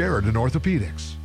Sheridan Orthopedics.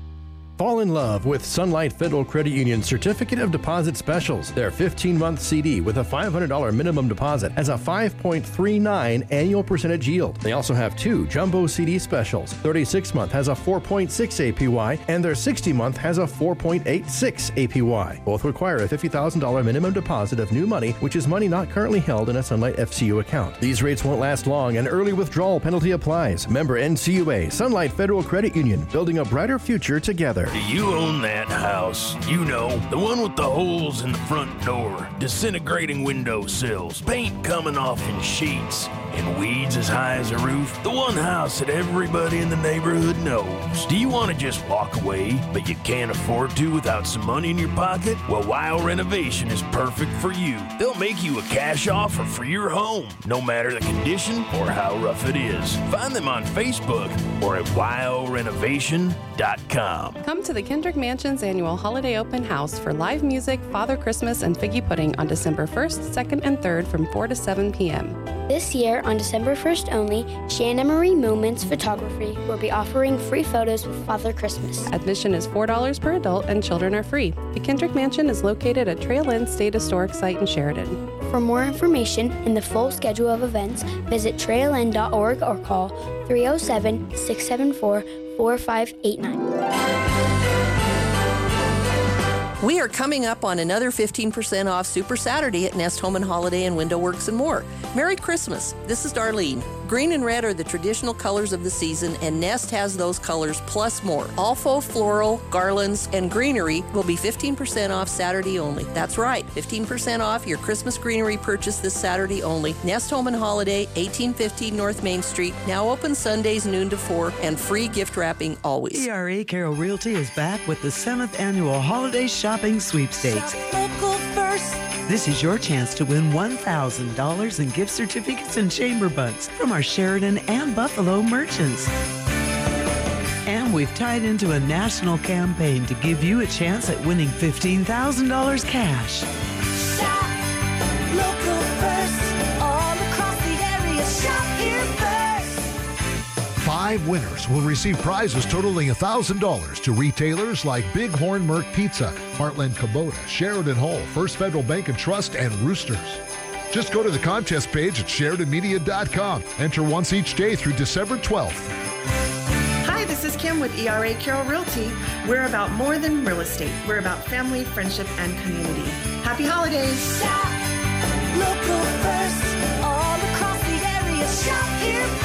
Fall in love with Sunlight Federal Credit Union Certificate of Deposit Specials. Their 15 month CD with a $500 minimum deposit has a 5.39 annual percentage yield. They also have two jumbo CD specials. 36 month has a 4.6 APY, and their 60 month has a 4.86 APY. Both require a $50,000 minimum deposit of new money, which is money not currently held in a Sunlight FCU account. These rates won't last long, and early withdrawal penalty applies. Member NCUA, Sunlight Federal Credit Union, building a brighter future together. Do you own that house? You know, the one with the holes in the front door, disintegrating window sills, paint coming off in sheets, and weeds as high as a roof? The one house that everybody in the neighborhood knows. Do you want to just walk away, but you can't afford to without some money in your pocket? Well, WILE Renovation is perfect for you. They'll make you a cash offer for your home, no matter the condition or how rough it is. Find them on Facebook or at wilerenovation.com. Come to the Kendrick Mansion's annual holiday open house for live music, Father Christmas, and Figgy Pudding on December 1st, 2nd, and 3rd from 4 to 7 p.m. This year, on December 1st only, Shanna Marie Moments Photography will be offering free photos with Father Christmas. Admission is $4 per adult and children are free. The Kendrick Mansion is located at Trail End State Historic Site in Sheridan. For more information and the full schedule of events, visit trailend.org or call 307 674 4589. We are coming up on another 15% off Super Saturday at Nest Home and Holiday and Window Works and more. Merry Christmas. This is Darlene. Green and red are the traditional colors of the season, and Nest has those colors plus more. All faux floral, garlands, and greenery will be 15% off Saturday only. That's right, 15% off your Christmas greenery purchase this Saturday only. Nest Home and Holiday, 1815 North Main Street, now open Sundays noon to 4, and free gift wrapping always. ERA Carroll Realty is back with the 7th annual Holiday Shopping Sweepstakes. This is your chance to win $1,000 in gift certificates and chamber bucks from our Sheridan and Buffalo merchants. And we've tied into a national campaign to give you a chance at winning $15,000 cash. Five winners will receive prizes totaling $1,000 to retailers like Bighorn Merc Pizza, Heartland Kubota, Sheridan Hall, First Federal Bank and Trust, and Roosters. Just go to the contest page at SheridanMedia.com. Enter once each day through December 12th. Hi, this is Kim with ERA Carroll Realty. We're about more than real estate. We're about family, friendship, and community. Happy holidays! Shop local first, all across the area. Shop here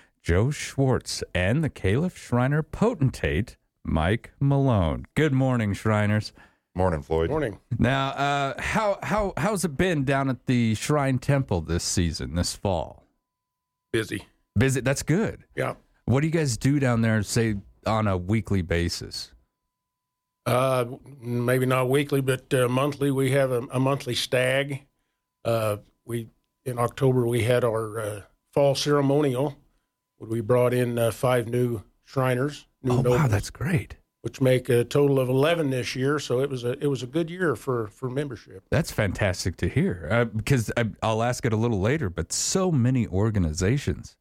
Joe Schwartz, and the Kalif Shriner potentate, Mike Malone. Good morning, Shriners. Morning, Floyd. Morning. Now, uh, how how how's it been down at the Shrine Temple this season, this fall? Busy. Busy. That's good. Yeah. What do you guys do down there, say on a weekly basis? Uh, maybe not weekly, but uh, monthly. We have a, a monthly stag. Uh, we in October we had our uh, fall ceremonial. We brought in uh, five new Shriners. New Oh wow, that's great. which make a total of eleven this year. So it was a it was a good year for for membership. That's fantastic to hear. Uh, because I, I'll ask it a little later, but so many organizations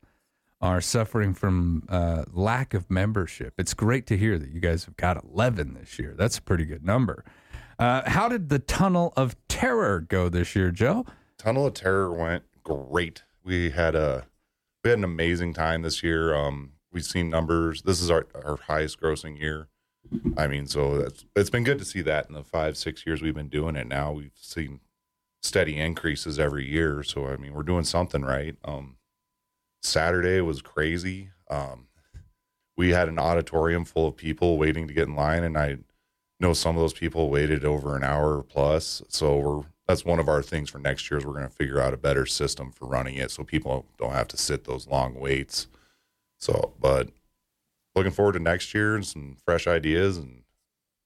are suffering from uh, lack of membership. It's great to hear that you guys have got 11 this year. That's a pretty good number. Uh, how did the Tunnel of Terror go this year, Joe? Tunnel of Terror went great. We had a we had an amazing time this year. Um, we've seen numbers. This is our our highest grossing year. I mean, so that's it's been good to see that in the five six years we've been doing it. Now we've seen steady increases every year. So I mean, we're doing something right. Um, Saturday was crazy. Um, we had an auditorium full of people waiting to get in line, and I know some of those people waited over an hour plus. So we're that's one of our things for next year is we're going to figure out a better system for running it so people don't have to sit those long waits. So, but looking forward to next year and some fresh ideas and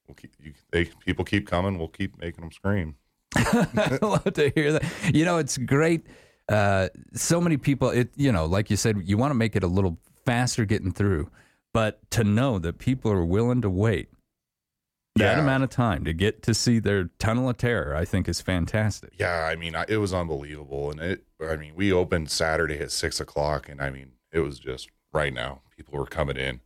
we'll keep you, they people keep coming. We'll keep making them scream. I love to hear that. You know, it's great. Uh, so many people, it you know, like you said, you want to make it a little faster getting through, but to know that people are willing to wait that Yeah. amount of time to get to see their tunnel of terror, I think is fantastic. Yeah, I mean, I, it was unbelievable, and it. I mean, we opened Saturday at six o'clock, and I mean, it was just right now. People were coming in.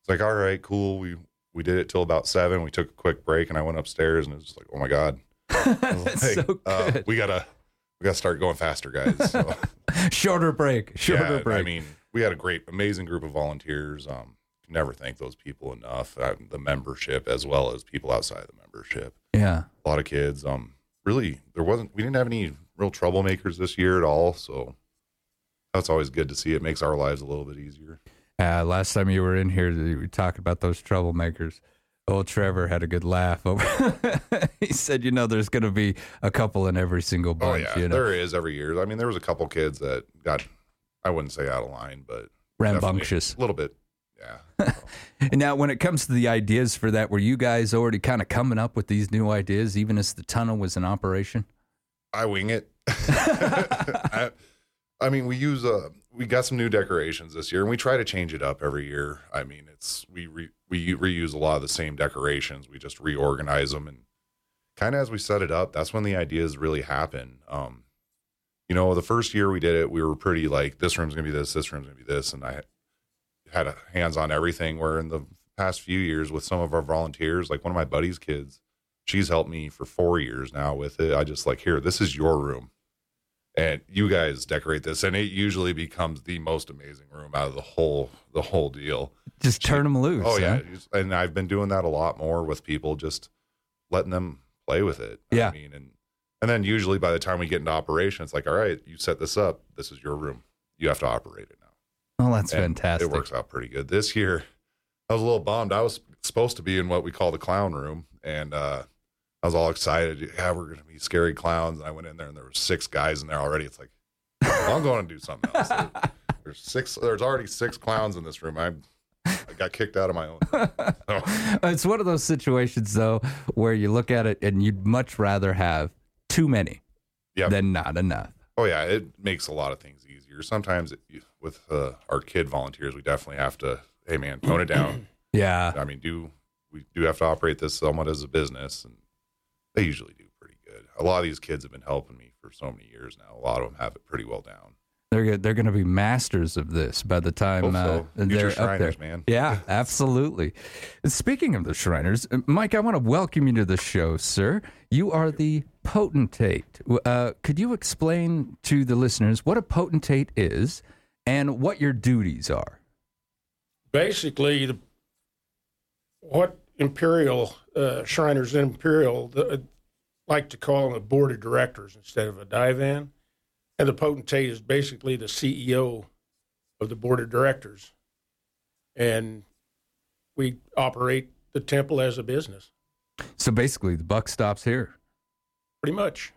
It's like, all right, cool. We we did it till about seven. We took a quick break, and I went upstairs, and it was just like, oh my god, That's like, so uh, we gotta we gotta start going faster, guys. So, Shorter break, shorter yeah, break. I mean, we had a great, amazing group of volunteers. Um, can never thank those people enough. Uh, the membership, as well as people outside the membership yeah. a lot of kids. Um, really, there wasn't. We didn't have any real troublemakers this year at all. So that's always good to see. It makes our lives a little bit easier. Uh, last time you were in here, we were talking about those troublemakers. Old Trevor had a good laugh over. he said, "You know, there's going to be a couple in every single Oh bunch." yeah, you know, there is every year. I mean, there was a couple kids that got, I wouldn't say out of line, but Rambunctious. a little bit. Yeah, And now, when it comes to the ideas for that, were you guys already kind of coming up with these new ideas, even as the tunnel was in operation? I wing it. I, I mean, we use uh we got some new decorations this year, and we try to change it up every year. I mean, it's we re, we reuse a lot of the same decorations. We just reorganize them, and kind of as we set it up, that's when the ideas really happen. Um, you know, the first year we did it, we were pretty like this room's gonna be this, this room's gonna be this, and I had a hands on everything. Where in the past few years, with some of our volunteers, like one of my buddy's kids, she's helped me for four years now with it. I just like here, this is your room, and you guys decorate this, and it usually becomes the most amazing room out of the whole the whole deal. Just turn them loose. Oh yeah, huh? and I've been doing that a lot more with people, just letting them play with it. Yeah. I mean, and and then usually by the time we get into operation, it's like, all right, you set this up. This is your room. You have to operate it. Oh, that's And fantastic. It works out pretty good. This year, I was a little bummed. I was supposed to be in what we call the clown room, and uh, I was all excited. Yeah, we're going to be scary clowns. And I went in there, and there were six guys in there already. It's like, well, I'm going to do something else. There- there's six. There's already six clowns in this room. I, I got kicked out of my own. So, It's one of those situations, though, where you look at it and you'd much rather have too many Yep. than not enough. oh yeah, it makes a lot of things easier. Sometimes it, with uh, our kid volunteers, we definitely have to. Hey man, tone it down. Yeah. I mean, do we do have to operate this somewhat as a business, and they usually do pretty good. A lot of these kids have been helping me for so many years now. A lot of them have it pretty well down. They're they're going to be masters of this by the time Hope uh, they're up there. Man. Yeah, absolutely. Speaking of the Shriners, uh, Mike, I want to welcome you to the show, sir. You are the potentate. Uh, could you explain to the listeners what a potentate is and what your duties are? basically the, what imperial uh, shriners imperial the, like to call them a board of directors instead of a divan. And the potentate is basically the ceo of the board of directors. And we operate the temple as a business. So basically, the buck stops here. pretty much.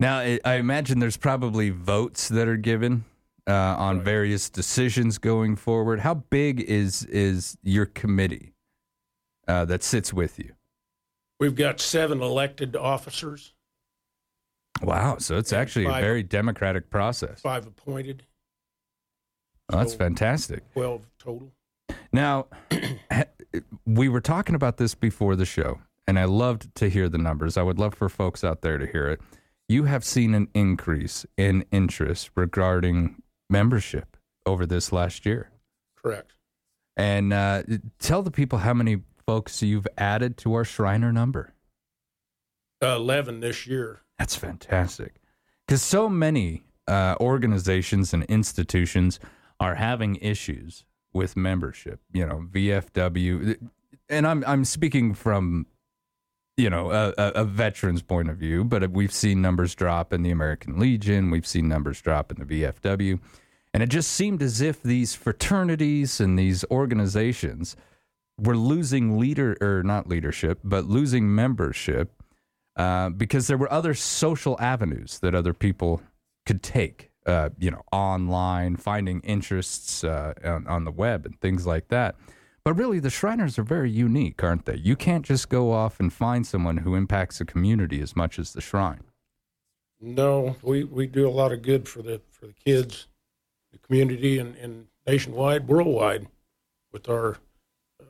Now, I I imagine there's probably votes that are given uh, on various decisions going forward. How big is is your committee uh, that sits with you? we've got seven elected officers Wow, so it's actually a very democratic process. five appointed Oh, that's So- fantastic. 12 total Now, we were talking about this before the show, and I loved to hear the numbers. I would love for folks out there to hear it. You have seen an increase in interest regarding membership over this last year. correct And uh, tell the people how many folks you've added to our Shriner number. uh, 11 this year That's fantastic. Because so many uh, organizations and institutions are having issues with membership. You know, VFW, and I'm I'm speaking from you know a, a, veteran's point of view, but we've seen numbers drop in the American Legion. We've seen numbers drop in the VFW, and it just seemed as if these fraternities and these organizations were losing leader or not leadership, but losing membership uh, because there were other social avenues that other people could take. Uh, you know, online, finding interests uh, on, on the web and things like that. But really, the Shriners are very unique, aren't they? You can't just go off and find someone who impacts the community as much as the Shrine. No, we, we do a lot of good for the for the kids, the community, and, and nationwide, worldwide, with our. Uh,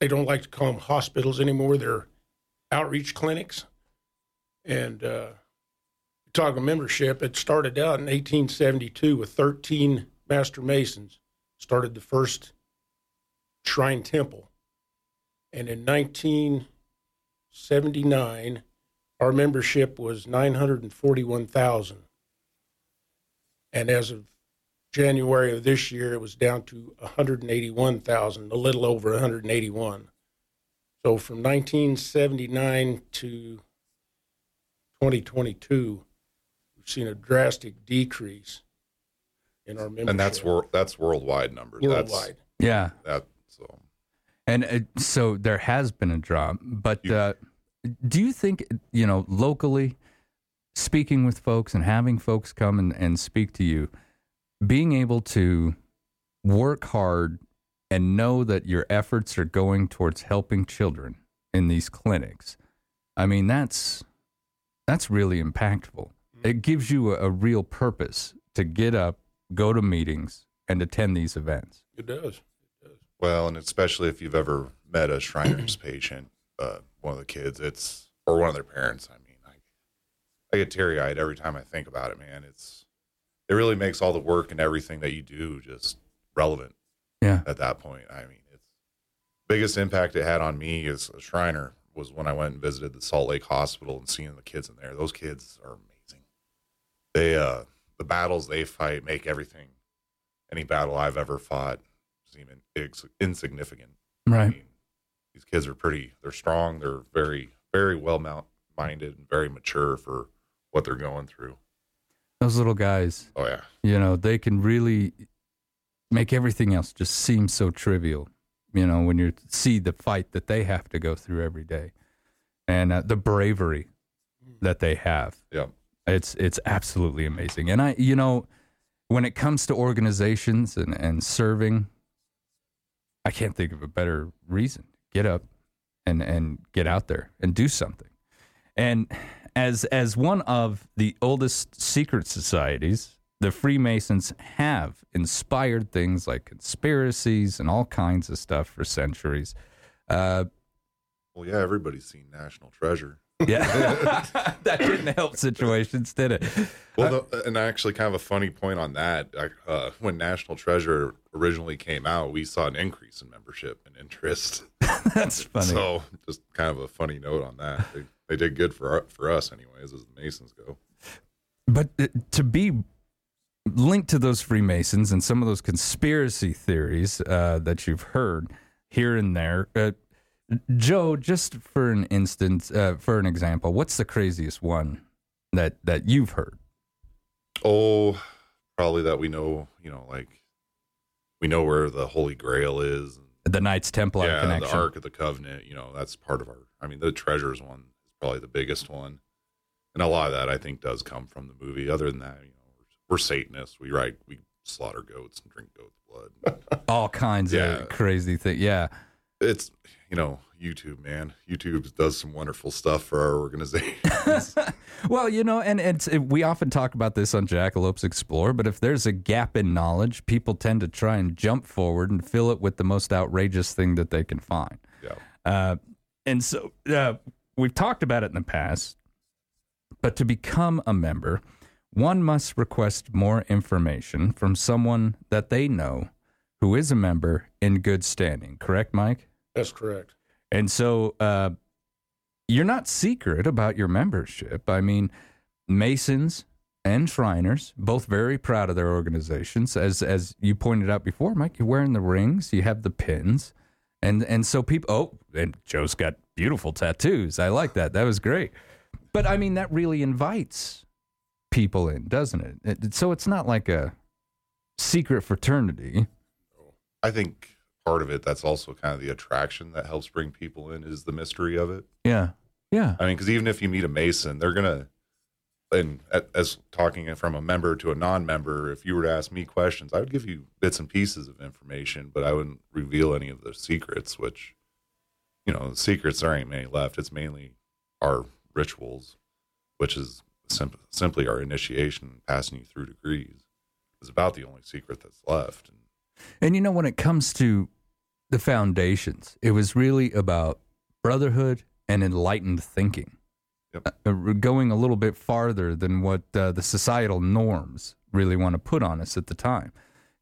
they don't like to call them hospitals anymore. They're outreach clinics, and uh, talking membership. It started out in 1872 with 13 master masons. Started the first shrine temple, and in 1979 our membership was 941,000. And as of January of this year, it was down to 181,000, a little over 181. So from 1979 to 2022, we've seen a drastic decrease in our membership. And that's wor- that's worldwide numbers. Worldwide. Yeah. That so. And uh, so there has been a drop, but uh, do you think you know locally, speaking with folks and having folks come and, and speak to you, being able to work hard and know that your efforts are going towards helping children in these clinics, I mean that's that's really impactful. It gives you a, a real purpose to get up, go to meetings, and attend these events. It does. Well, and especially if you've ever met a Shriners patient, uh, one of the kids, it's or one of their parents. I mean, I, I get teary eyed every time I think about it, man. It's it really makes all the work and everything that you do just relevant. Yeah. At that point, I mean, it's biggest impact it had on me as a Shriner was when I went and visited the Salt Lake Hospital and seeing the kids in there. Those kids are amazing. They uh the battles they fight make everything any battle I've ever fought seem in, ins- insignificant. Right. These kids are pretty. They're strong. They're very, very well mount- minded and very mature for what they're going through. Those little guys. Oh yeah. You know, they can really make everything else just seem so trivial. You know, when you see the fight that they have to go through every day, and uh, the bravery that they have. Yeah. It's it's absolutely amazing. And I, you know, when it comes to organizations and and serving, I can't think of a better reason. Get up and and get out there and do something. And as as one of the oldest secret societies, the Freemasons have inspired things like conspiracies and all kinds of stuff for centuries. Uh, Well, yeah. Everybody's seen National Treasure. Yeah, that didn't help situations, did it? Well, the, and actually, kind of a funny point on that. Uh, when National Treasure originally came out, we saw an increase in membership and interest. That's funny. So, just kind of a funny note on that. They, they did good for our, for us, anyways, as the Masons go. But uh, to be linked to those Freemasons and some of those conspiracy theories uh, that you've heard here and there, uh, Joe, just for an instance, uh, for an example, what's the craziest one that that you've heard? Oh, probably that we know, you know, like we know where the Holy Grail is. The Knights Templar yeah, connection. the Ark of the Covenant. You know, that's part of our. I mean, the treasures one is probably the biggest one, and a lot of that I think does come from the movie. Other than that, you know, we're, we're Satanists. We write, we slaughter goats and drink goat's blood. All kinds Yeah. of crazy things. Yeah. It's you know YouTube, man. YouTube does some wonderful stuff for our organization. Well, you know, and it's it, we often talk about this on Jackalopes Explore, but if there's a gap in knowledge, people tend to try and jump forward and fill it with the most outrageous thing that they can find. Yeah. Uh, and so uh, we've talked about it in the past, but to become a member, one must request more information from someone that they know who is a member in good standing. Correct, Mike? That's correct. And so uh, you're not secret about your membership. I mean, Masons and Shriners, both very proud of their organizations. As as you pointed out before, Mike, you're wearing the rings, you have the pins, and and so people. Oh, and Joe's got beautiful tattoos. I like that. That was great. But I mean, that really invites people in, doesn't it? it so it's not like a secret fraternity. I think part of it that's also kind of the attraction that helps bring people in is the mystery of it. Yeah. Yeah. I mean, because even if you meet a Mason, they're gonna. And as talking from a member to a non-member, if you were to ask me questions, I would give you bits and pieces of information, but I wouldn't reveal any of the secrets. Which, you know, the secrets there ain't many left. It's mainly our rituals, which is sim- simply our initiation, passing you through degrees, is about the only secret that's left. And you know, when it comes to the foundations, it was really about brotherhood and enlightened thinking. Uh, uh, going a little bit farther than what uh, the societal norms really want to put on us at the time.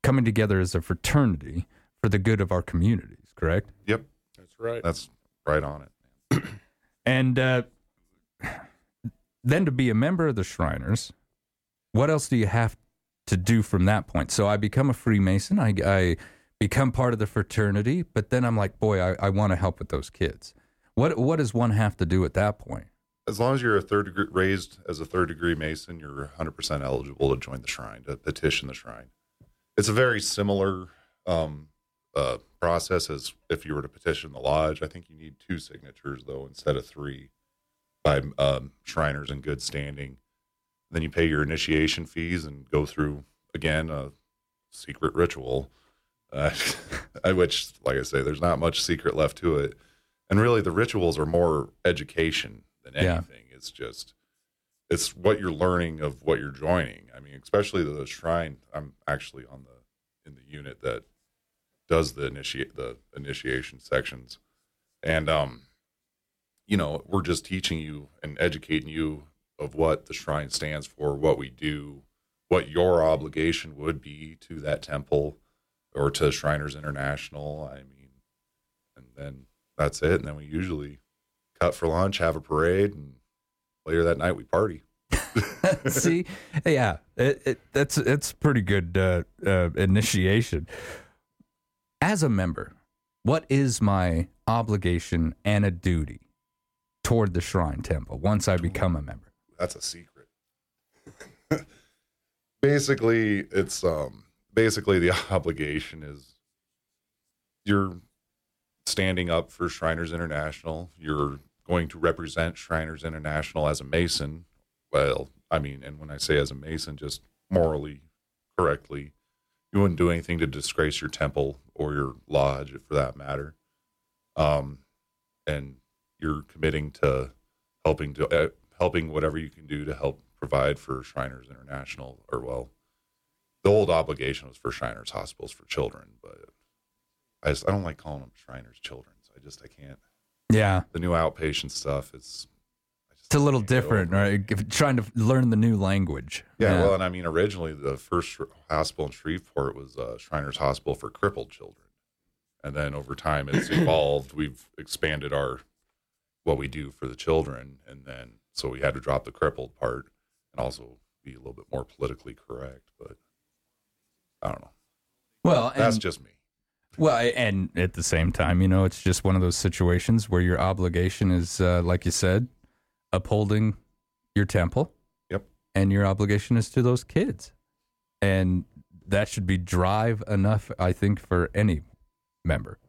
Coming together as a fraternity for the good of our communities, correct? Yep, That's right. that's right on it. And uh, then to be a member of the Shriners, what else do you have to do from that point? So I become a Freemason, I, I become part of the fraternity, but then I'm like, boy, I, I want to help with those kids. What what does one have to do at that point? as long as you're a third degree raised as a third degree mason you're 100% eligible to join the shrine to petition the shrine it's a very similar um, uh, process as if you were to petition the lodge i think you need two signatures though instead of three by um, shriners in good standing then you pay your initiation fees and go through again a secret ritual uh, which like i say there's not much secret left to it and really the rituals are more education than Yeah. anything. It's just it's what you're learning of what you're joining. I mean, especially the shrine. I'm actually on the in the unit that does the initiate the initiation sections, and um, you know, we're just teaching you and educating you of what the shrine stands for, what we do, what your obligation would be to that temple or to Shriners International. I mean, and then that's it. And then we usually cut for lunch, have a parade, and later that night we party. See, yeah, it, it, that's it's pretty good uh, uh, initiation. As a member, what is my obligation and a duty toward the Shrine Temple once I become a member? That's a secret. basically, it's um basically the obligation is you're standing up for Shriners International. You're going to represent Shriners International as a Mason. Well, I mean, and when I say as a Mason, just morally correctly, you wouldn't do anything to disgrace your temple or your lodge, for that matter. Um, and you're committing to helping to uh, helping whatever you can do to help provide for Shriners International, or well, the old obligation was for Shriners Hospitals for Children, but I just I don't like calling them Shriners Children. So I just I can't. Yeah, The new outpatient stuff is it's a little different, right? If- Trying to learn the new language. yeah, Well, and I mean, originally the first hospital in Shreveport was uh, Shriners Hospital for crippled children, and then over time it's evolved. We've expanded our what we do for the children, and then so we had to drop the crippled part and also be a little bit more politically correct. But I don't know. Well, that's and- just me. Well, and at the same time, you know, it's just one of those situations where your obligation is, uh, like you said, upholding your temple. Yep. And your obligation is to those kids. And that should be drive enough, I think, for any member.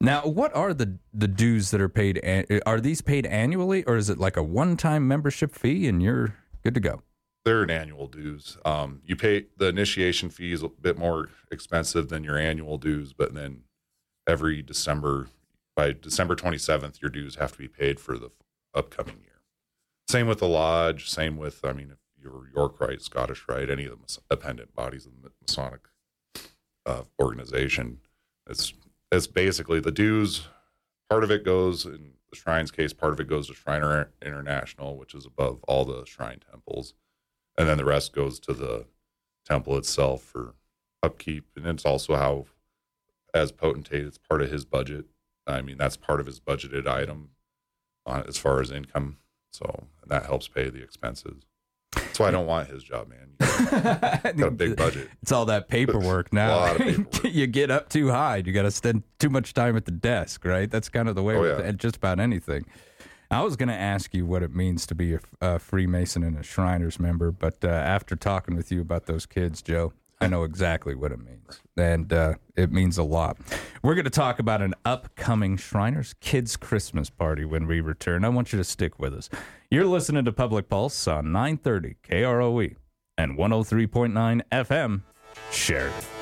Now, what are the, the dues that are paid? Are these paid annually or is it like a one time membership fee and you're good to go? They're an annual dues. Um, you pay the initiation fee is a bit more expensive than your annual dues, but then every December, by December 27th, your dues have to be paid for the upcoming year. Same with the lodge. Same with, I mean, if you're York Rite, Scottish Rite, any of the appendant bodies of the Masonic uh, organization, it's it's basically the dues. Part of it goes in the Shrine's case. Part of it goes to Shriner International, which is above all the Shrine temples and then the rest goes to the temple itself for upkeep and it's also how as potentate it's part of his budget i mean that's part of his budgeted item on as far as income so that helps pay the expenses that's why i don't want his job man got a big budget It's all that paperwork now. lot of you get up too high. You got to spend too much time at the desk, right? That's kind of the way Oh, with yeah. just about anything. I was going to ask you what it means to be a, a Freemason and a Shriners member, but uh, after talking with you about those kids, Joe, I know exactly what it means, and uh, it means a lot. We're going to talk about an upcoming Shriners Kids Christmas party when we return. I want you to stick with us. You're listening to Public Pulse on 930 KROE and 103.9 FM. Sheridan.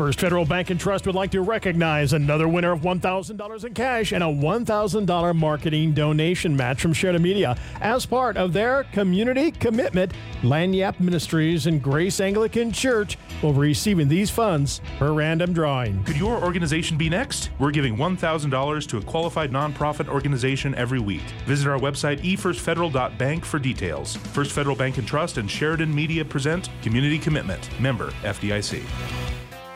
First Federal Bank and Trust would like to recognize another winner of $1,000 in cash and a $1,000 marketing donation match from Sheridan Media as part of their community commitment. Lanyap Ministries and Grace Anglican Church will be receiving these funds per random drawing. Could your organization be next? We're giving $1,000 to a qualified nonprofit organization every week. Visit our website efirstfederal.bank for details. First Federal Bank and Trust and Sheridan Media present Community Commitment. Member FDIC.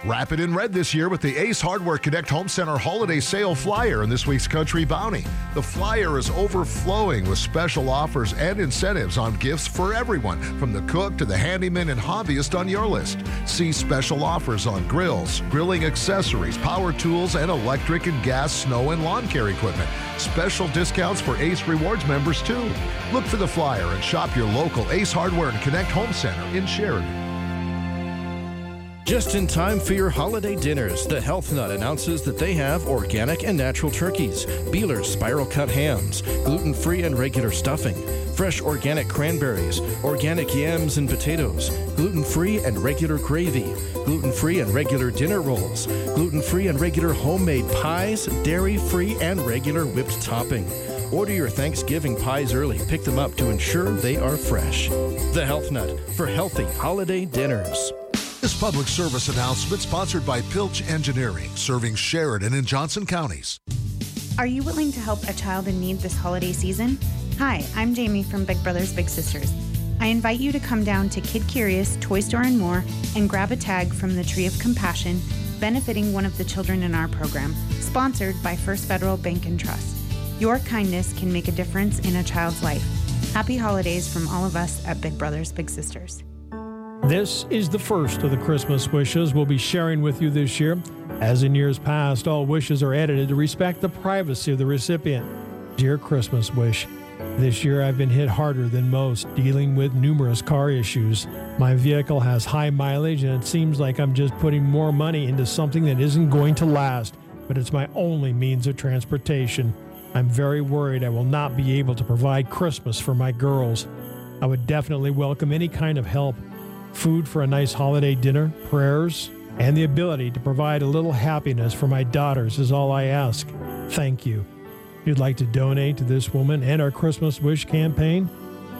Wrap it in red this year with the Ace Hardware Connect Home Center Holiday Sale Flyer in this week's Country Bounty. The flyer is overflowing with special offers and incentives on gifts for everyone, from the cook to the handyman and hobbyist on your list. See special offers on grills, grilling accessories, power tools, and electric and gas, snow, and lawn care equipment. Special discounts for Ace Rewards members, too. Look for the flyer and shop your local Ace Hardware and Connect Home Center in Sheridan. Just in time for your holiday dinners, the Health Nut announces that they have organic and natural turkeys, Beeler's spiral cut hams, gluten free and regular stuffing, fresh organic cranberries, organic yams and potatoes, gluten free and regular gravy, gluten free and regular dinner rolls, gluten free and regular homemade pies, dairy free and regular whipped topping. Order your Thanksgiving pies early. Pick them up to ensure they are fresh. The Health Nut for healthy holiday dinners. This public service announcement sponsored by Pilch Engineering, serving Sheridan and Johnson counties. Are you willing to help a child in need this holiday season? Hi, I'm Jamie from Big Brothers Big Sisters. I invite you to come down to Kid Curious, Toy Store and more and grab a tag from the Tree of Compassion, benefiting one of the children in our program, sponsored by First Federal Bank and Trust. Your kindness can make a difference in a child's life. Happy holidays from all of us at Big Brothers Big Sisters. This is the first of the Christmas wishes we'll be sharing with you this year. As in years past, all wishes are edited to respect the privacy of the recipient. Dear Christmas wish, this year I've been hit harder than most, dealing with numerous car issues. My vehicle has high mileage, and it seems like I'm just putting more money into something that isn't going to last, but it's my only means of transportation. I'm very worried I will not be able to provide Christmas for my girls. I would definitely welcome any kind of help food for a nice holiday dinner, prayers, and the ability to provide a little happiness for my daughters is all I ask. Thank you. If you'd like to donate to this woman and our Christmas Wish campaign,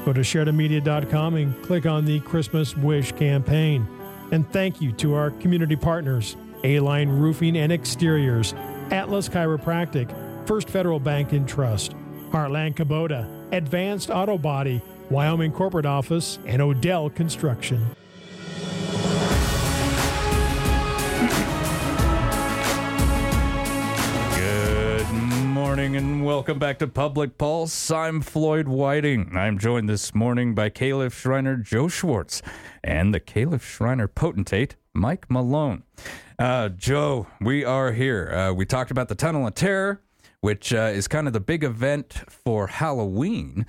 go to SheridanMedia.com and click on the Christmas Wish campaign. And thank you to our community partners, A-Line Roofing and Exteriors, Atlas Chiropractic, First Federal Bank and Trust, Heartland Kubota, Advanced Auto Body, Wyoming Corporate Office, and Odell Construction. Morning and welcome back to Public Pulse. I'm Floyd Whiting. I'm joined this morning by Kalif Shriner Joe Schwartz and the Kalif Shriner potentate Mike Malone. Uh, Joe, we are here. Uh, we talked about the Tunnel of Terror, which uh, is kind of the big event for Halloween.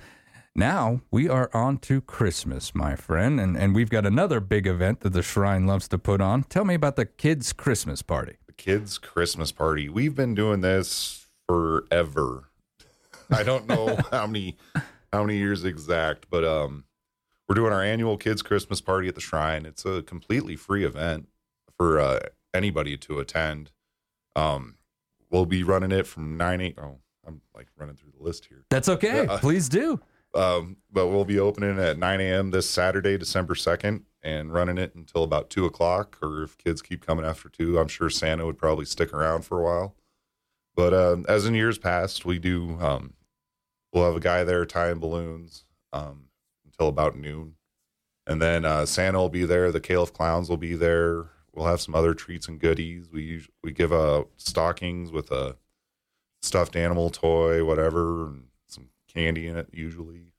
Now we are on to Christmas, my friend, and, and we've got another big event that the Shrine loves to put on. Tell me about the kids' Christmas party. The kids' Christmas party. We've been doing this forever. I don't know how many how many years exact, but um, we're doing our annual kids' Christmas party at the Shrine. It's a completely free event for uh, anybody to attend. Um, we'll be running it from nine eight. Oh, I'm like running through the list here. That's okay. Uh, Please do. Um, but we'll be opening at 9 a.m. this Saturday, December 2nd, and running it until about 2 o'clock. Or if kids keep coming after 2, I'm sure Santa would probably stick around for a while. But um, as in years past, we do, um, we'll have a guy there tying balloons um, until about noon. And then uh, Santa will be there. The Kalif Clowns will be there. We'll have some other treats and goodies. We we give uh, stockings with a stuffed animal toy, whatever, and some candy in it usually.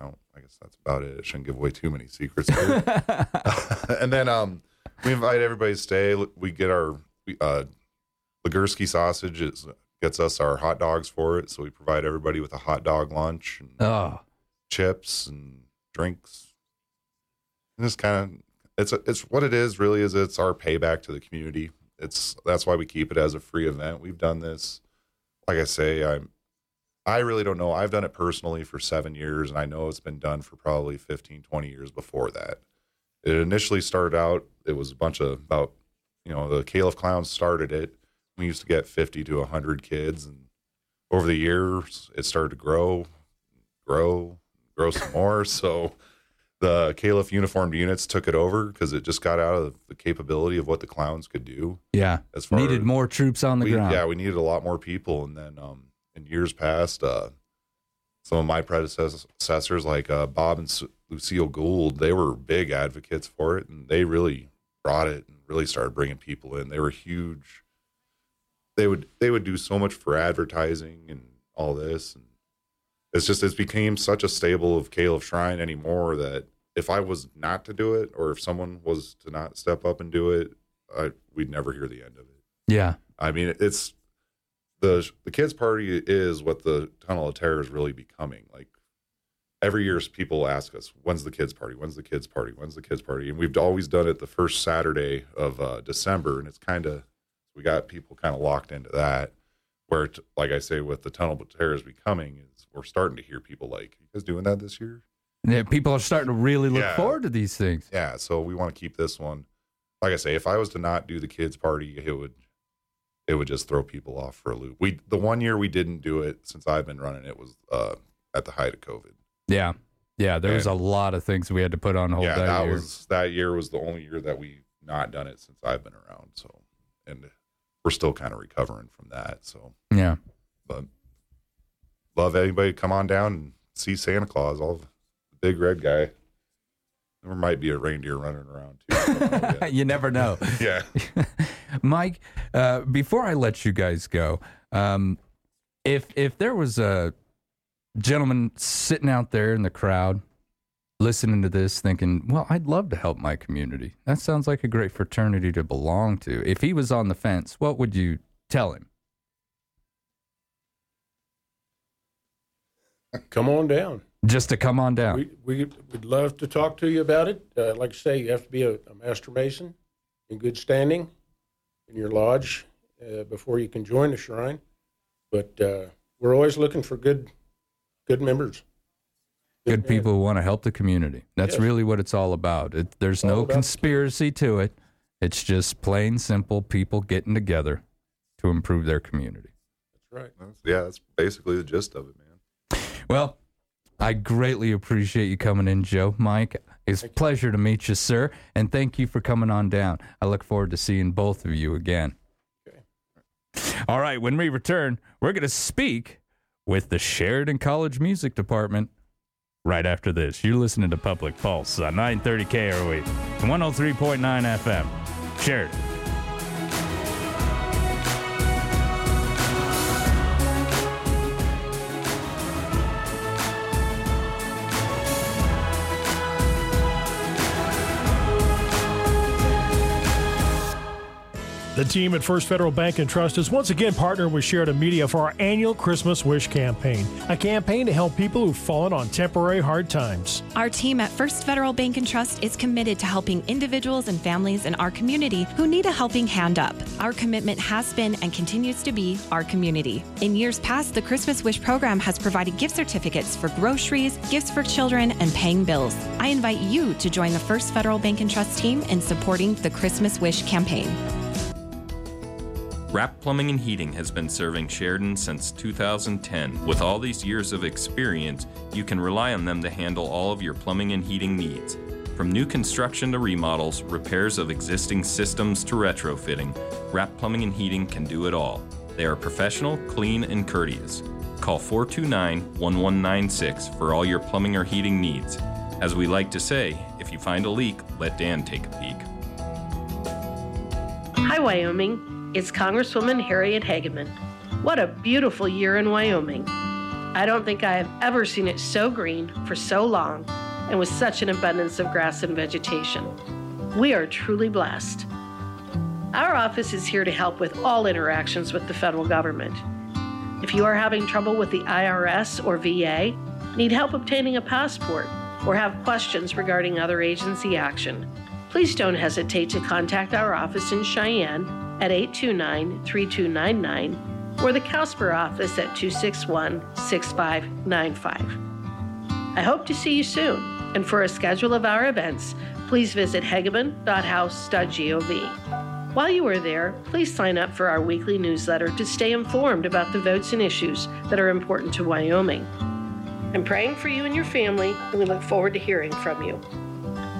Oh, I guess that's about it. I shouldn't give away too many secrets. and then um, we invite everybody to stay. We get our uh, Legerski sausage is, gets us our hot dogs for it, so we provide everybody with a hot dog lunch and Oh, chips and drinks. And it's kind of it's it's what it is. Really, is it's our payback to the community. It's that's why we keep it as a free event. We've done this, like I say, I'm. I really don't know. I've done it personally for seven years, and I know it's been done for probably 15, 20 years before that. It initially started out, it was a bunch of about, you know, the Kalif Clowns started it. We used to get 50 to 100 kids, and over the years, it started to grow, grow, grow some more. So the Kalif uniformed units took it over because it just got out of the capability of what the clowns could do. yeah. As far Needed as- more troops on the we, ground. Yeah, we needed a lot more people. And then um, in years past, uh, some of my predecessors, like uh, Bob and Su- Lucille Gould, they were big advocates for it, and they really brought it and really started bringing people in. They were huge. They would they would do so much for advertising and all this, and it's just it's became such a stable of Kalif Shrine anymore that if I was not to do it, or if someone was to not step up and do it, I, we'd never hear the end of it. Yeah. I mean, it's the the kids party is what the Tunnel of Terror is really becoming. Like every year, people ask us, "When's the kids party? When's the kids party? When's the kids party?" And we've always done it the first Saturday of uh, December, and it's kind of we got people kind of locked into that. Where, t- like I say, with the Tunnel of Terror is becoming is we're starting to hear people like, "You guys doing that this year?" Yeah, people are starting to really look Yeah. forward to these things. Yeah, so we want to keep this one. Like I say, if I was to not do the kids party, it would it would just throw people off for a loop. We the one year we didn't do it since I've been running it was uh, at the height of COVID. Yeah. Yeah. There was a lot of things we had to put on hold yeah, that, that year. was that year was the only year that we not done it since I've been around. So, and we're still kind of recovering from that. So, yeah. but love anybody come on down and see Santa Claus. All the big red guy. There might be a reindeer running around too. you never know. yeah. Mike, uh, before I let you guys go, um, if if there was a gentleman sitting out there in the crowd listening to this thinking, well, I'd love to help my community. That sounds like a great fraternity to belong to. If he was on the fence, what would you tell him? Come on down. Just to come on down. We, we, we'd love to talk to you about it. Uh, like I say, you have to be a, a master mason in good standing in your lodge uh, before you can join the shrine. But uh, we're always looking for good, good members. Good people who want to help the community. That's Yes. really what it's all about. It, there's no about- conspiracy to it. It's just plain simple people getting together to improve their community. That's right. yeah, that's basically the gist of it, man. Well, I greatly appreciate you coming in, Joe. Mike, it's a pleasure to meet you, sir. And thank you for coming on down. I look forward to seeing both of you again. Okay. All right, when we return, we're going to speak with the Sheridan College Music Department right after this. You're listening to Public Pulse on 930 KROE, 103.9 FM. Sheridan. The team at First Federal Bank and Trust is once again partnered with Sheridan Media for our annual Christmas Wish campaign, a campaign to help people who've fallen on temporary hard times. Our team at First Federal Bank and Trust is committed to helping individuals and families in our community who need a helping hand up. Our commitment has been and continues to be our community. In years past, the Christmas Wish program has provided gift certificates for groceries, gifts for children, and paying bills. I invite you to join the First Federal Bank and Trust team in supporting the Christmas Wish campaign. Wrap Plumbing and Heating has been serving Sheridan since 2010. With all these years of experience, you can rely on them to handle all of your plumbing and heating needs. From new construction to remodels, repairs of existing systems to retrofitting, Wrap Plumbing and Heating can do it all. They are professional, clean, and courteous. Call 429 1196 for all your plumbing or heating needs. As we like to say, if you find a leak, let Dan take a peek. Hi, Wyoming. It's Congresswoman Harriet Hageman. What a beautiful year in Wyoming. I don't think I have ever seen it so green for so long and with such an abundance of grass and vegetation. We are truly blessed. Our office is here to help with all interactions with the federal government. If you are having trouble with the IRS or VA, need help obtaining a passport, or have questions regarding other agency action, please don't hesitate to contact our office in Cheyenne at 829 3299 or the Casper office at 261 6595. I hope to see you soon, and for a schedule of our events, please visit hageman.house.gov. While you are there, please sign up for our weekly newsletter to stay informed about the votes and issues that are important to Wyoming. I'm praying for you and your family, and we look forward to hearing from you.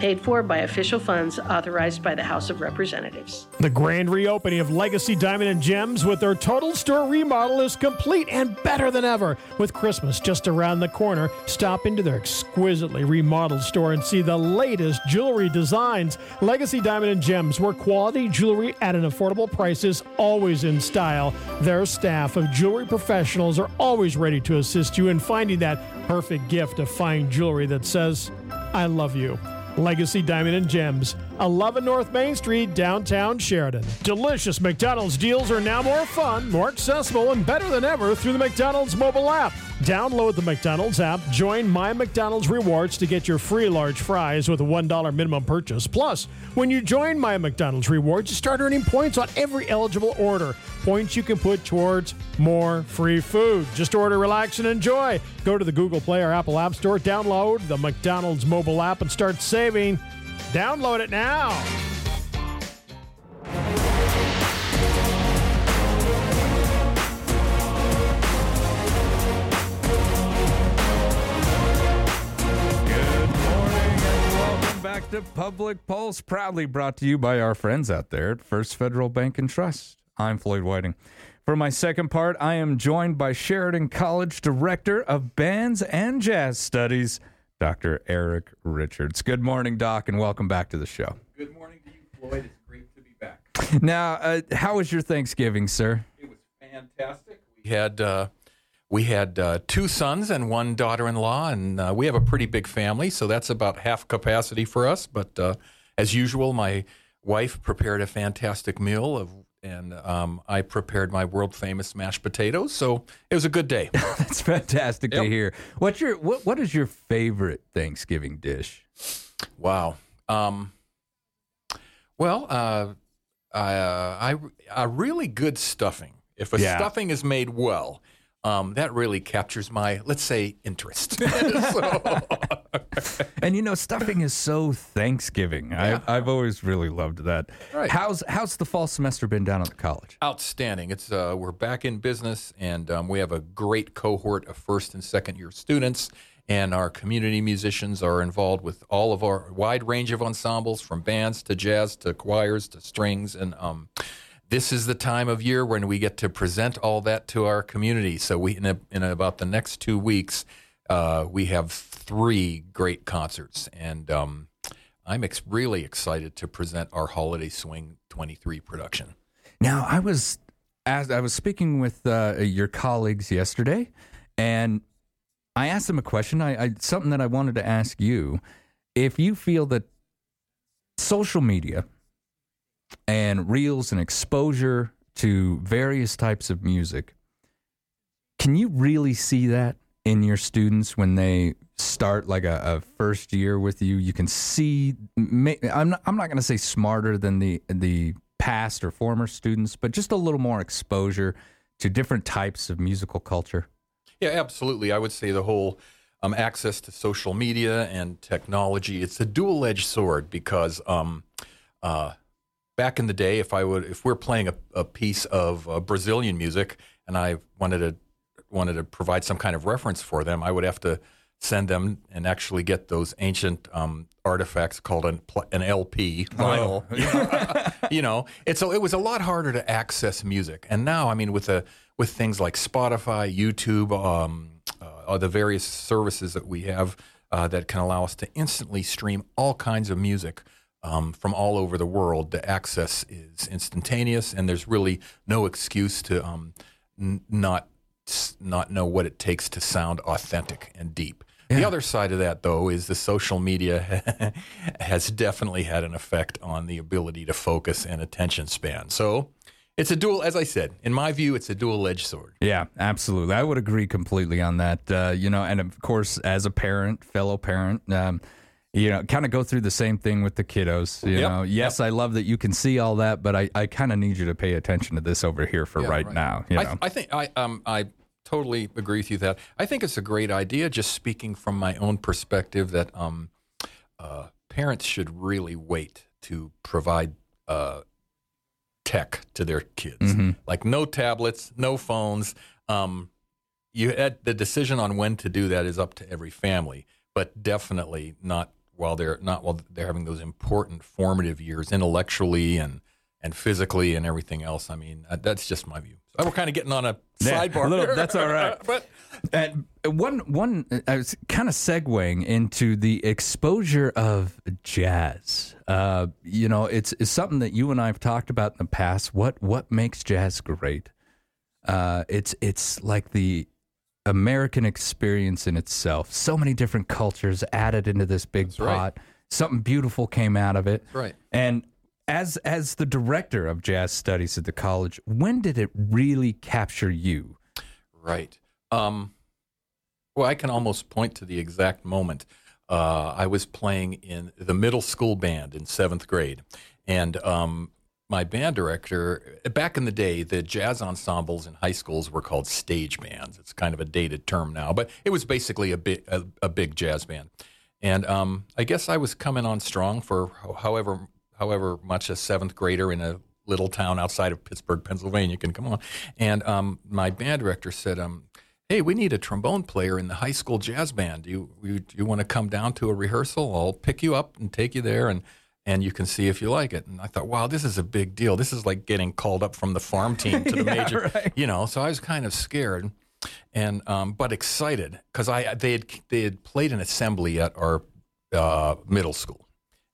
Paid for by official funds authorized by the House of Representatives. The grand reopening of Legacy Diamond and Gems with their total store remodel is complete and better than ever. With Christmas just around the corner, stop into their exquisitely remodeled store and see the latest jewelry designs. Legacy Diamond and Gems, where quality jewelry at an affordable price is always in style. Their staff of jewelry professionals are always ready to assist you in finding that perfect gift of fine jewelry that says, I love you. Legacy Diamond and Gems, 11 North Main Street, downtown Sheridan. Delicious McDonald's deals are now more fun, more accessible, and better than ever through the McDonald's mobile app. Download the McDonald's app, join My McDonald's Rewards to get your free large fries with a $1 minimum purchase. Plus, when you join My McDonald's Rewards, you start earning points on every eligible order. Points you can put towards more free food. Just order, relax, and enjoy. Go to the Google Play or Apple App Store, download the McDonald's mobile app, and start saving. Download it now. Good morning and welcome back to Public Pulse, proudly brought to you by our friends out there at First Federal Bank and Trust. I'm Floyd Whiting. For my second part, I am joined by Sheridan College Director of Bands and Jazz Studies, Dr. Eric Richards. Good morning, Doc, and welcome back to the show. Good morning to you, Floyd. It's great to be back. Now, uh, how was your Thanksgiving, sir? It was fantastic. We had uh, we had uh, two sons and one daughter-in-law, and uh, we have a pretty big family, so that's about half capacity for us. But uh, as usual, my wife prepared a fantastic meal of. And um, I prepared my world famous mashed potatoes, so it was a good day. That's fantastic to hear. What's your what, what is your favorite Thanksgiving dish? Wow. Um, well, uh, I, I a really good stuffing. If a Yeah. stuffing is made well, um, that really captures my let's say interest. So- And you know, stuffing is so Thanksgiving. I, I've always really loved that. Right. How's how's the fall semester been down at the college? Outstanding. It's uh, we're back in business, and um, we have a great cohort of first and second year students. And our community musicians are involved with all of our wide range of ensembles, from bands to jazz to choirs to strings. And um, this is the time of year when we get to present all that to our community. So we, in, a, in about the next two weeks, uh, we have three great concerts, and um, I'm ex- really excited to present our Holiday Swing 23 production. Now, I was as I was speaking with uh, your colleagues yesterday, and I asked them a question. I, I something that I wanted to ask you: if you feel that social media and reels and exposure to various types of music, can you really see that in your students when they start like a, a first year with you? You can see. I'm not, I'm not going to say smarter than the the past or former students, but just a little more exposure to different types of musical culture. Yeah, absolutely. I would say the whole um, access to social media and technology, it's a dual edged sword because um, uh, back in the day, if I would, if we're playing a, a piece of uh, Brazilian music and I wanted to wanted to provide some kind of reference for them, I would have to send them and actually get those ancient um, artifacts called an, an LP vinyl. you know, and so it was a lot harder to access music. And now, I mean, with the with things like Spotify, YouTube, um, uh, the various services that we have uh, that can allow us to instantly stream all kinds of music um, from all over the world, the access is instantaneous, and there's really no excuse to um, n- not s- not know what it takes to sound authentic and deep. The other side of that, though, is the social media has definitely had an effect on the ability to focus and attention span. So it's a dual, as I said, in my view, it's a dual edged sword. Yeah, absolutely. I would agree completely on that. Uh, you know, and of course, as a parent, fellow parent, um, you know, kind of go through the same thing with the kiddos. You Yep, know, yes, I love that you can see all that, but I, I kind of need you to pay attention to this over here for Yeah, right, now. You I, know, I think I um I totally agree with you that I think it's a great idea. Just speaking from my own perspective, that um uh, parents should really wait to provide uh, tech to their kids, Mhm. like no tablets, no phones. Um, you had the decision on when to do that is up to every family, but definitely not while they're not while they're having those important formative years intellectually and and physically and everything else. I mean, uh, that's just my view. So we're kind of getting on a Yeah, sidebar. a little- here. that's all right. but And one one I was kind of segueing into the exposure of jazz. Uh, you know, it's it's something that you and I have talked about in the past. What what makes jazz great? Uh, it's it's like the American experience in itself. So many different cultures added into this big pot. right. Something beautiful came out of it. right. And as as the director of jazz studies at the college, when did it really capture you? Right. Um, well, I can almost point to the exact moment. Uh, I was playing in the middle school band in seventh grade, and um, my band director. Back in the day, the jazz ensembles in high schools were called stage bands. It's kind of a dated term now, but it was basically a big a, a big jazz band. And um, I guess I was coming on strong for however however much a seventh grader in a little town outside of Pittsburgh, Pennsylvania can come on. And um, my band director said, um, "Hey, we need a trombone player in the high school jazz band. Do you you, you want to come down to a rehearsal? I'll pick you up and take you there and." And you can see if you like it. And I thought, wow, this is a big deal. This is like getting called up from the farm team to the Yeah, major, right. you know. So I was kind of scared, and um, but excited because I they had they had played an assembly at our uh, middle school,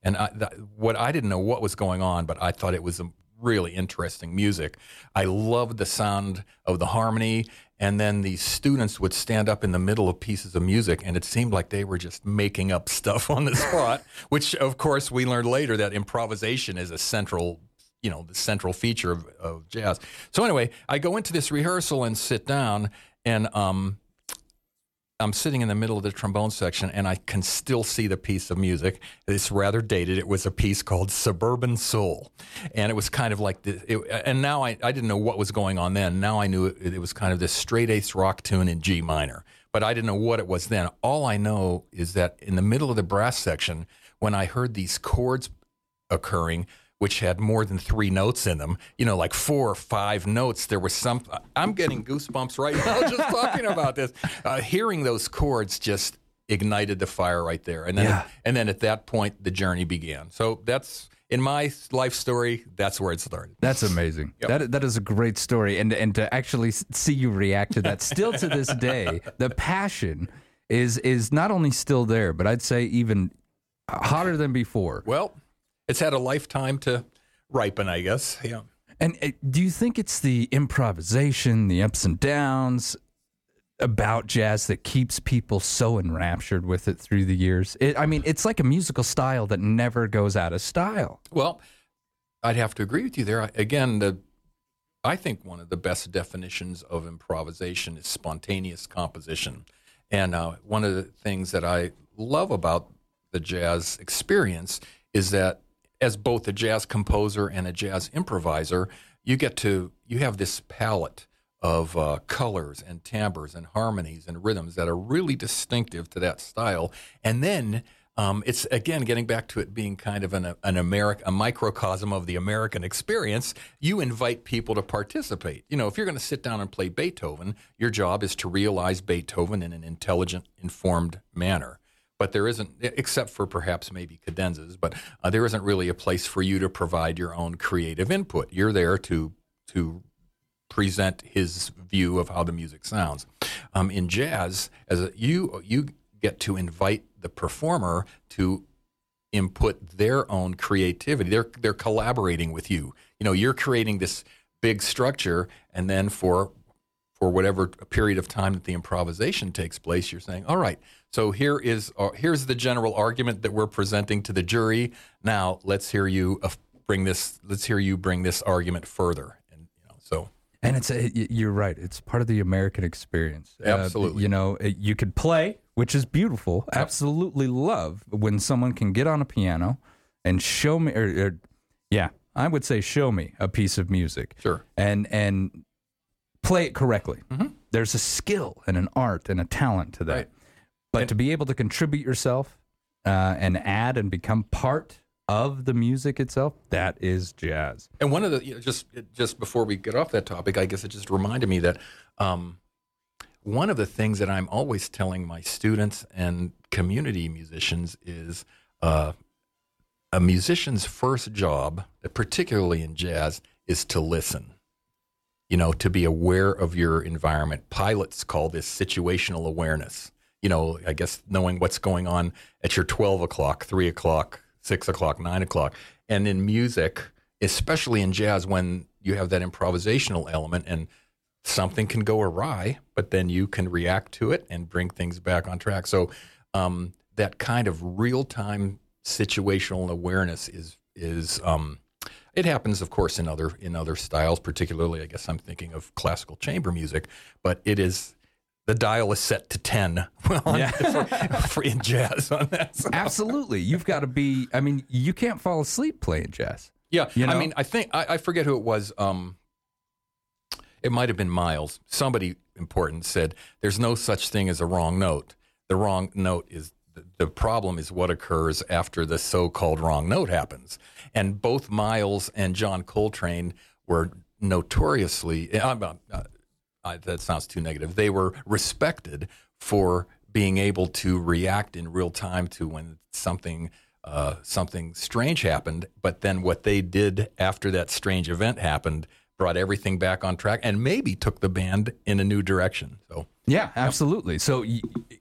and I, that, what I didn't know what was going on, but I thought it was a really interesting music. I loved the sound of the harmony, and then the students would stand up in the middle of pieces of music, and it seemed like they were just making up stuff on the spot. which, of course, we learned later that improvisation is a central you know the central feature of, of jazz. So anyway, I go into this rehearsal and sit down, and um, I'm sitting in the middle of the trombone section, and I can still see the piece of music. It's rather dated. It was a piece called "Suburban Soul," and it was kind of like the. It, and now I, I didn't know what was going on then. Now I knew it, it was kind of this straight eighth rock tune in G minor, but I didn't know what it was then. All I know is that in the middle of the brass section, when I heard these chords occurring which had more than three notes in them. You know like four or five notes there was some i'm getting goosebumps right now just talking about this. Uh, hearing those chords just ignited the fire right there. And then Yeah. and then at that point the journey began. So that's in my life story that's where it started. That's amazing. That that is a great story, and and to actually see you react to that, still to this day, the passion is is not only still there, but I'd say even hotter than before. well it's had a lifetime to ripen i guess yeah And uh, do you think it's the improvisation, the ups and downs about jazz that keeps people so enraptured with it through the years? It, I mean, it's like a musical style that never goes out of style. Well, I'd have to agree with you there. I- Again, the I think one of the best definitions of improvisation is spontaneous composition, and uh, one of the things that I love about the jazz experience is that as both a jazz composer and a jazz improviser, you get to you have this palette of uh, colors and timbres and harmonies and rhythms that are really distinctive to that style, and then um, it's again getting back to it being kind of an an American a microcosm of the American experience. You invite people to participate. You know, if you're going to sit down and play Beethoven, your job is to realize Beethoven in an intelligent, informed manner. But there isn't, except for perhaps maybe cadenzas, but uh, there isn't really a place for you to provide your own creative input. You're there to to present his view of how the music sounds. Um, in jazz, as a, you you get to invite the performer to input their own creativity. They're they're collaborating with you. You know, you're creating this big structure, and then for for whatever period of time that the improvisation takes place, you're saying, all right, so here is uh, here's the general argument that we're presenting to the jury. Now let's hear you uh, bring this. Let's hear you bring this argument further. And you know, so And it's a, you're right. It's part of the American experience. Uh, Absolutely. you know, you could play, which is beautiful. Absolutely love when someone can get on a piano and show me, or, or yeah, I would say show me a piece of music. Sure. And and play it correctly. There's a skill and an art and a talent to that. But to be able to contribute yourself uh, and add and become part of the music itself, that is jazz. And one of the you know, just just before we get off that topic, I guess it just reminded me that um, one of the things that I'm always telling my students and community musicians is uh, a musician's first job, particularly in jazz, is to listen. You know, to be aware of your environment. Pilots call this situational awareness. You know, I guess knowing what's going on at your 12 o'clock, 3 o'clock, 6 o'clock, 9 o'clock. And in music, especially in jazz, when you have that improvisational element and something can go awry, but then you can react to it and bring things back on track. So um, that kind of real time situational awareness is is um, it happens, of course, in other in other styles. Particularly, I guess I'm thinking of classical chamber music, but it is the dial is set to ten on, for, for in jazz on that. So. Absolutely. You've got to be, I mean, you can't fall asleep playing jazz. Yeah, You know? I mean, I think I, I forget who it was. Um, it might have been Miles. Somebody important said, "There's no such thing as a wrong note. The wrong note is the, problem is what occurs after the so-called wrong note happens." And both Miles and John Coltrane were notoriously. Uh, uh, uh, that sounds too negative. They were respected for being able to react in real time to when something uh, something strange happened. But then what they did after that strange event happened brought everything back on track and maybe took the band in a new direction. So Yeah, absolutely. So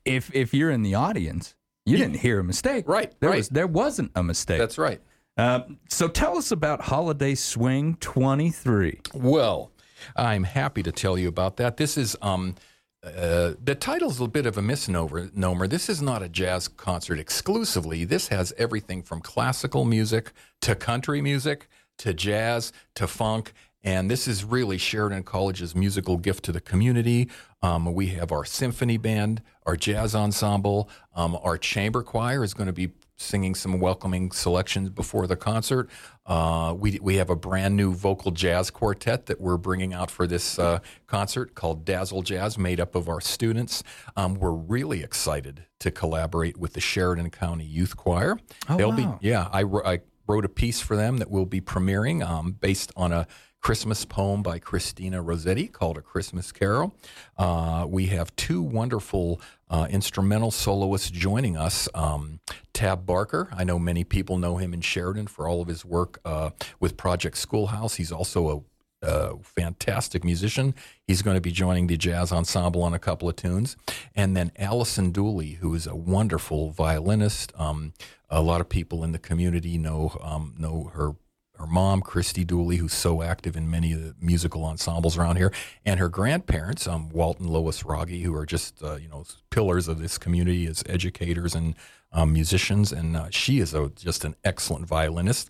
if if you're in the audience, you didn't hear a mistake. Right, There right. was there wasn't a mistake. That's right. Uh, so tell us about Holiday Swing 23. Well, I'm happy to tell you about that. This is um, uh, the title's a bit of a misnomer. This is not a jazz concert exclusively. This has everything from classical music to country music to jazz to funk. And this is really Sheridan College's musical gift to the community. Um, we have our symphony band, our jazz ensemble, um, our chamber choir is going to be singing some welcoming selections before the concert. Uh, we we have a brand new vocal jazz quartet that we're bringing out for this uh, concert called Dazzle Jazz, made up of our students. Um, we're really excited to collaborate with the Sheridan County Youth Choir. Oh, They'll wow. be yeah. I, I wrote a piece for them that we'll be premiering um, based on a Christmas poem by Christina Rossetti called A Christmas Carol. Uh, we have two wonderful uh, instrumental soloists joining us. Um, Tab Barker, I know many people know him in Sheridan for all of his work uh, with Project Schoolhouse. He's also a uh, fantastic musician. He's going to be joining the jazz ensemble on a couple of tunes. And then Allison Dooley, who is a wonderful violinist. Um, a lot of people in the community know um, know her her mom, Christy Dooley, who's so active in many of the musical ensembles around here, and her grandparents, um, Walt and Lois Rogge, who are just uh, you know pillars of this community as educators and um, musicians. And uh, she is a, just an excellent violinist,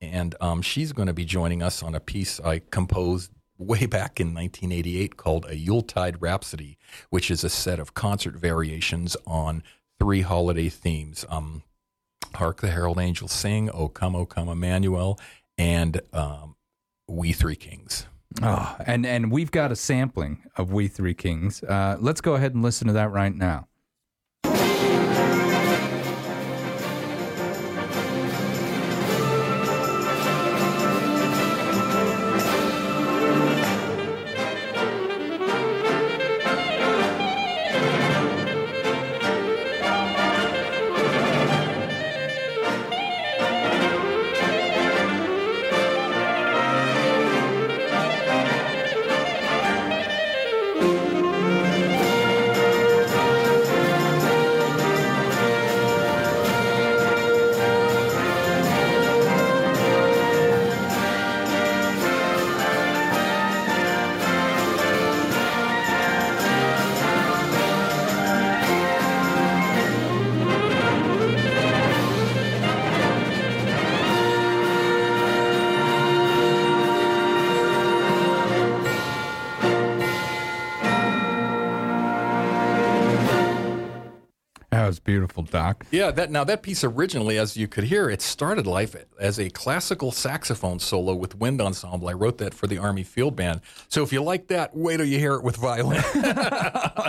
and um, she's going to be joining us on a piece I composed way back in 1988 called A Yuletide Rhapsody, which is a set of concert variations on three holiday themes. Um, Hark the Herald Angels Sing, O Come, O Come Emmanuel, and um, We Three Kings. Oh, and and we've got a sampling of We Three Kings. Uh, let's go ahead and listen to that right now. Beautiful, Doc. Yeah, that now that piece originally, as you could hear, it started life as a classical saxophone solo with wind ensemble. I wrote that for the Army Field Band. So if you like that, wait till you hear it with violin.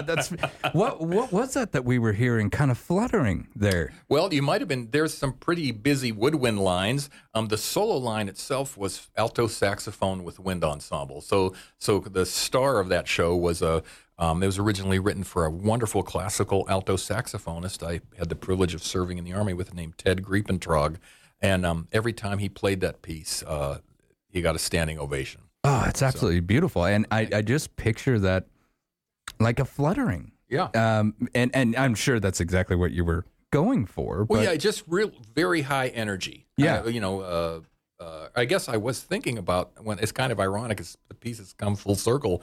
That's what what was that that we were hearing kind of fluttering there? Well, you might have been. There's some pretty busy woodwind lines. Um, the solo line itself was alto saxophone with wind ensemble. So, so the star of that show was a. Um, it was originally written for a wonderful classical alto saxophonist. I had the privilege of serving in the army with named Ted Griepentrog, and um, every time he played that piece, uh, he got a standing ovation. Oh, it's absolutely beautiful, and I, I just picture that like a fluttering. Yeah. Um, and and I'm sure that's exactly what you were going for. Well, yeah, just real, very high energy. Yeah. Uh, you know, uh, uh, I guess I was thinking about when it's kind of ironic as the piece has come full circle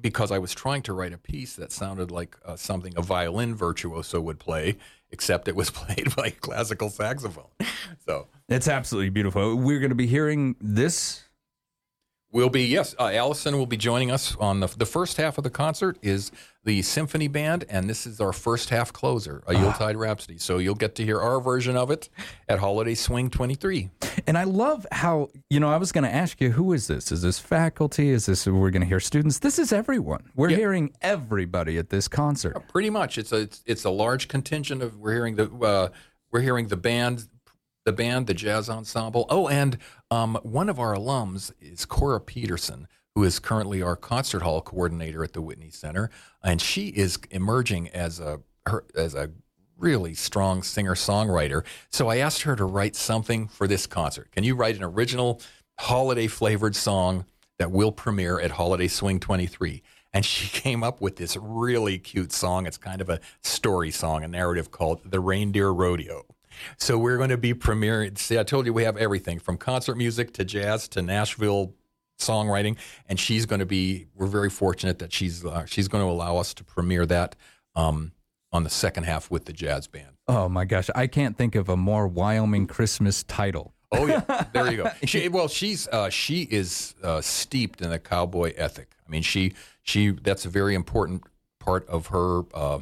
because I was trying to write a piece that sounded like uh, something a violin virtuoso would play, except it was played by classical saxophone. So it's absolutely beautiful. We're going to be hearing this. We'll be yes. Uh, Allison will be joining us on the the first half of the concert is the symphony band, and this is our first half closer, a Yuletide Rhapsody. So you'll get to hear our version of it at Holiday Swing 23. And I love how, you know, I was going to ask you, who is this? Is this faculty? Is this, we're going to hear students? This is everyone. We're hearing everybody at this concert. Pretty much, it's a it's, it's a large contingent of we're hearing the uh, we're hearing the band, the band, the jazz ensemble. Oh, and um, one of our alums is Cora Peterson, who is currently our concert hall coordinator at the Whitney Center, and she is emerging as a her as a really strong singer songwriter. So I asked her to write something for this concert. Can you write an original holiday flavored song that will premiere at Holiday Swing 23? And she came up with this really cute song. It's kind of a story song, a narrative called The Reindeer Rodeo. So we're going to be premiering. See, I told you we have everything from concert music to jazz to Nashville songwriting, and she's going to be. We're very fortunate that she's uh, she's going to allow us to premiere that um, on the second half with the jazz band. Oh my gosh, I can't think of a more Wyoming Christmas title. Oh yeah, there you go. She, well, she's uh, she is uh, steeped in the cowboy ethic. I mean, she she that's a very important part of her uh,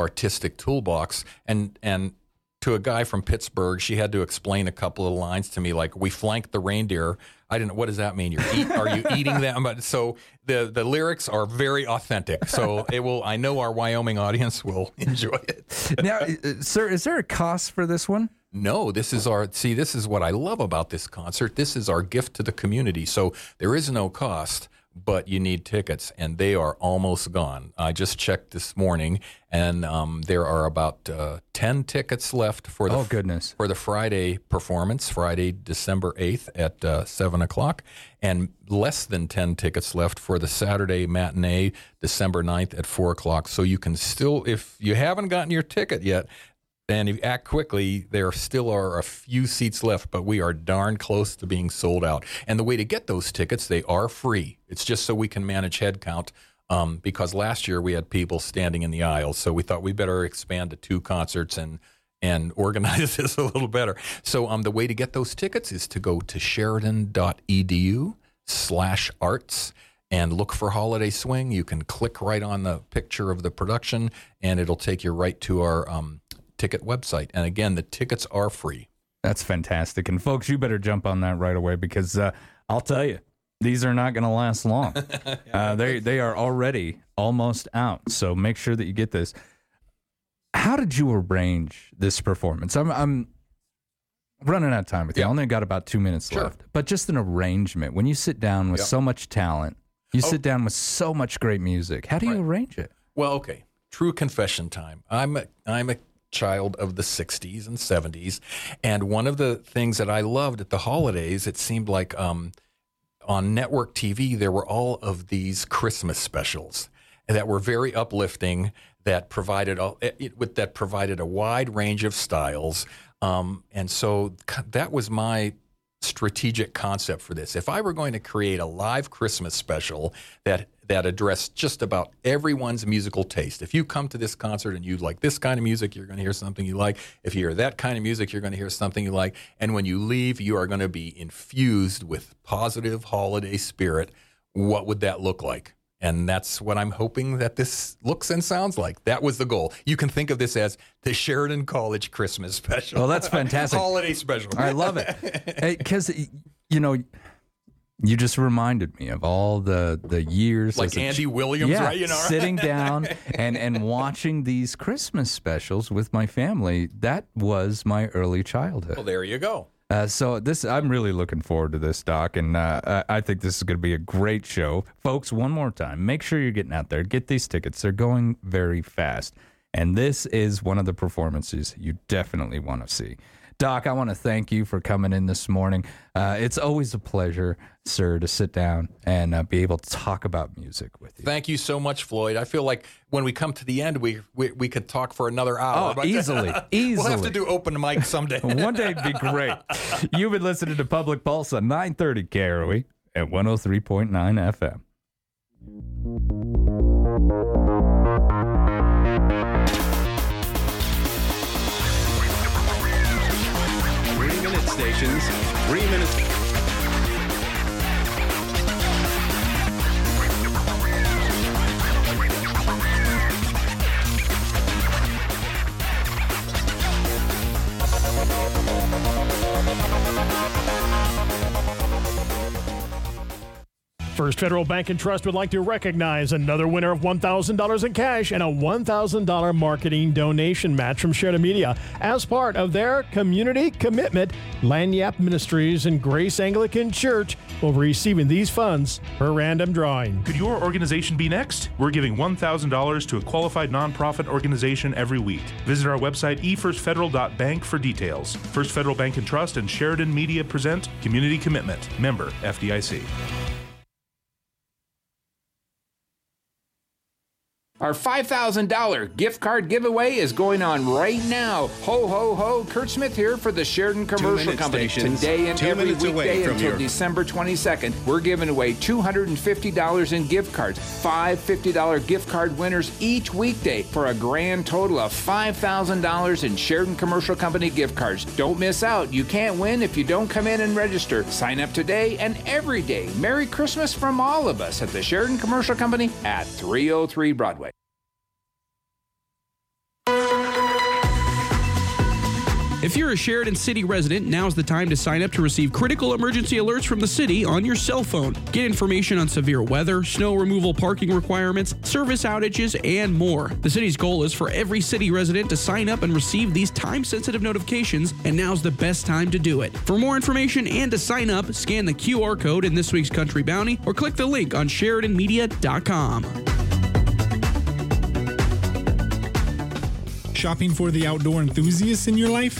artistic toolbox. And and to a guy from Pittsburgh, she had to explain a couple of lines to me, like "We flanked the reindeer." I didn't. Know what does that mean? You're eat, are you eating them? But so the the lyrics are very authentic. So it will. I know our Wyoming audience will enjoy it. now, uh, sir, is there a cost for this one? No, this is our see. This is what I love about this concert. This is our gift to the community. So there is no cost, but you need tickets, and they are almost gone. I just checked this morning, and um, there are about uh, ten tickets left for the Oh, goodness. for the Friday performance, Friday, December eighth at uh, seven o'clock, and less than ten tickets left for the Saturday matinee, December 9th at four o'clock. So you can still, if you haven't gotten your ticket yet. And if you act quickly, there still are a few seats left, but we are darn close to being sold out. And the way to get those tickets, they are free. It's just so we can manage headcount. Um, because last year we had people standing in the aisles, so we thought we better expand to two concerts and and organize this a little better. So um, the way to get those tickets is to go to sheridan.edu slash arts and look for Holiday Swing. You can click right on the picture of the production, and it'll take you right to our um, ticket website. And again, the tickets are free. That's fantastic. And folks, you better jump on that right away because uh, I'll tell you, these are not going to last long. uh, they they are already almost out. So make sure that you get this. How did you arrange this performance? I'm I'm running out of time with you. I only got about two minutes left. But just an arrangement. When you sit down with Yep. so much talent, you Oh. sit down with so much great music. How do you arrange it? Well, okay. True confession time. I'm a, I'm a child of the 60s and 70s. And one of the things that I loved at the holidays, it seemed like um, on network TV, there were all of these Christmas specials that were very uplifting, that provided a, it, with- that provided a wide range of styles. Um, and so that was my strategic concept for this. If I were going to create a live Christmas special that that address just about everyone's musical taste. If you come to this concert and you like this kind of music, you're going to hear something you like. If you hear that kind of music, you're going to hear something you like. And when you leave, you are going to be infused with positive holiday spirit. What would that look like? And that's what I'm hoping that this looks and sounds like. That was the goal. You can think of this as the Sheridan College Christmas special. Well, that's fantastic. Holiday special. I love it because you know you just reminded me of all the the years Like as Andy ch- Williams, yeah, right? You know, right? sitting down and and watching these Christmas specials with my family. That was my early childhood. Well, there you go. Uh, so this, I'm really looking forward to this, Doc, and uh, I I think this is going to be a great show, folks. One more time, make sure you're getting out there, get these tickets. They're going very fast, and this is one of the performances you definitely want to see. Doc, I want to thank you for coming in this morning. Uh, it's always a pleasure, sir, to sit down and uh, be able to talk about music with you. Thank you so much, Floyd. I feel like when we come to the end, we we, we could talk for another hour. Oh, easily, easily. We'll have to do open mic someday. One day it'd be great. You've been listening to Public Pulse on 930 KROE at 103.9 FM. Stations, three minutes. First Federal Bank and Trust would like to recognize another winner of $1,000 in cash and a $1,000 marketing donation match from Sheridan Media as part of their community commitment. Lanyap Ministries and Grace Anglican Church will be receiving these funds per random drawing. Could your organization be next? We're giving $1,000 to a qualified nonprofit organization every week. Visit our website efirstfederal.bank for details. First Federal Bank and Trust and Sheridan Media present Community Commitment. Member FDIC. Our $5,000 gift card giveaway is going on right now. Ho, ho, ho. Kurt Smith here for the Sheridan Commercial Company. stations, Today and two every weekday until your- December 22nd, we're giving away $250 in gift cards. Five $50 gift card winners each weekday for a grand total of $5,000 in Sheridan Commercial Company gift cards. Don't miss out. You can't win if you don't come in and register. Sign up today and every day. Merry Christmas from all of us at the Sheridan Commercial Company at 303 Broadway. If you're a Sheridan City resident, now's the time to sign up to receive critical emergency alerts from the city on your cell phone. Get information on severe weather, snow removal parking requirements, service outages, and more. The city's goal is for every city resident to sign up and receive these time sensitive notifications, and now's the best time to do it. For more information and to sign up, scan the QR code in this week's Country Bounty or click the link on SheridanMedia.com. Shopping for the outdoor enthusiasts in your life?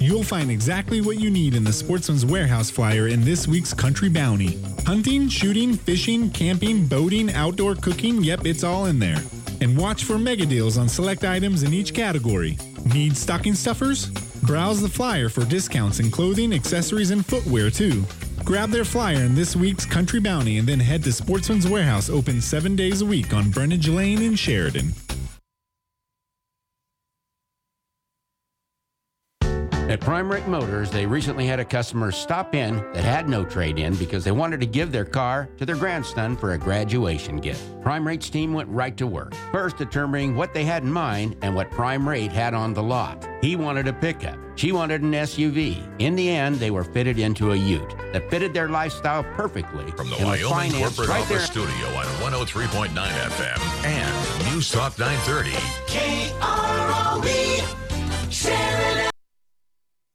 You'll find exactly what you need in the Sportsman's Warehouse flyer in this week's Country Bounty. Hunting, shooting, fishing, camping, boating, outdoor cooking yep, it's all in there. And watch for mega deals on select items in each category. Need stocking stuffers? Browse the flyer for discounts in clothing, accessories, and footwear too. Grab their flyer in this week's Country Bounty and then head to Sportsman's Warehouse open seven days a week on Burnage Lane in Sheridan. At Prime Rate Motors, they recently had a customer stop in that had no trade in because they wanted to give their car to their grandson for a graduation gift. Prime Rate's team went right to work, first determining what they had in mind and what Prime Rate had on the lot. He wanted a pickup. She wanted an SUV. In the end, they were fitted into a ute that fitted their lifestyle perfectly. From the Wyoming Corporate right there. Office Studio on 103.9 FM and News Talk 930. KROE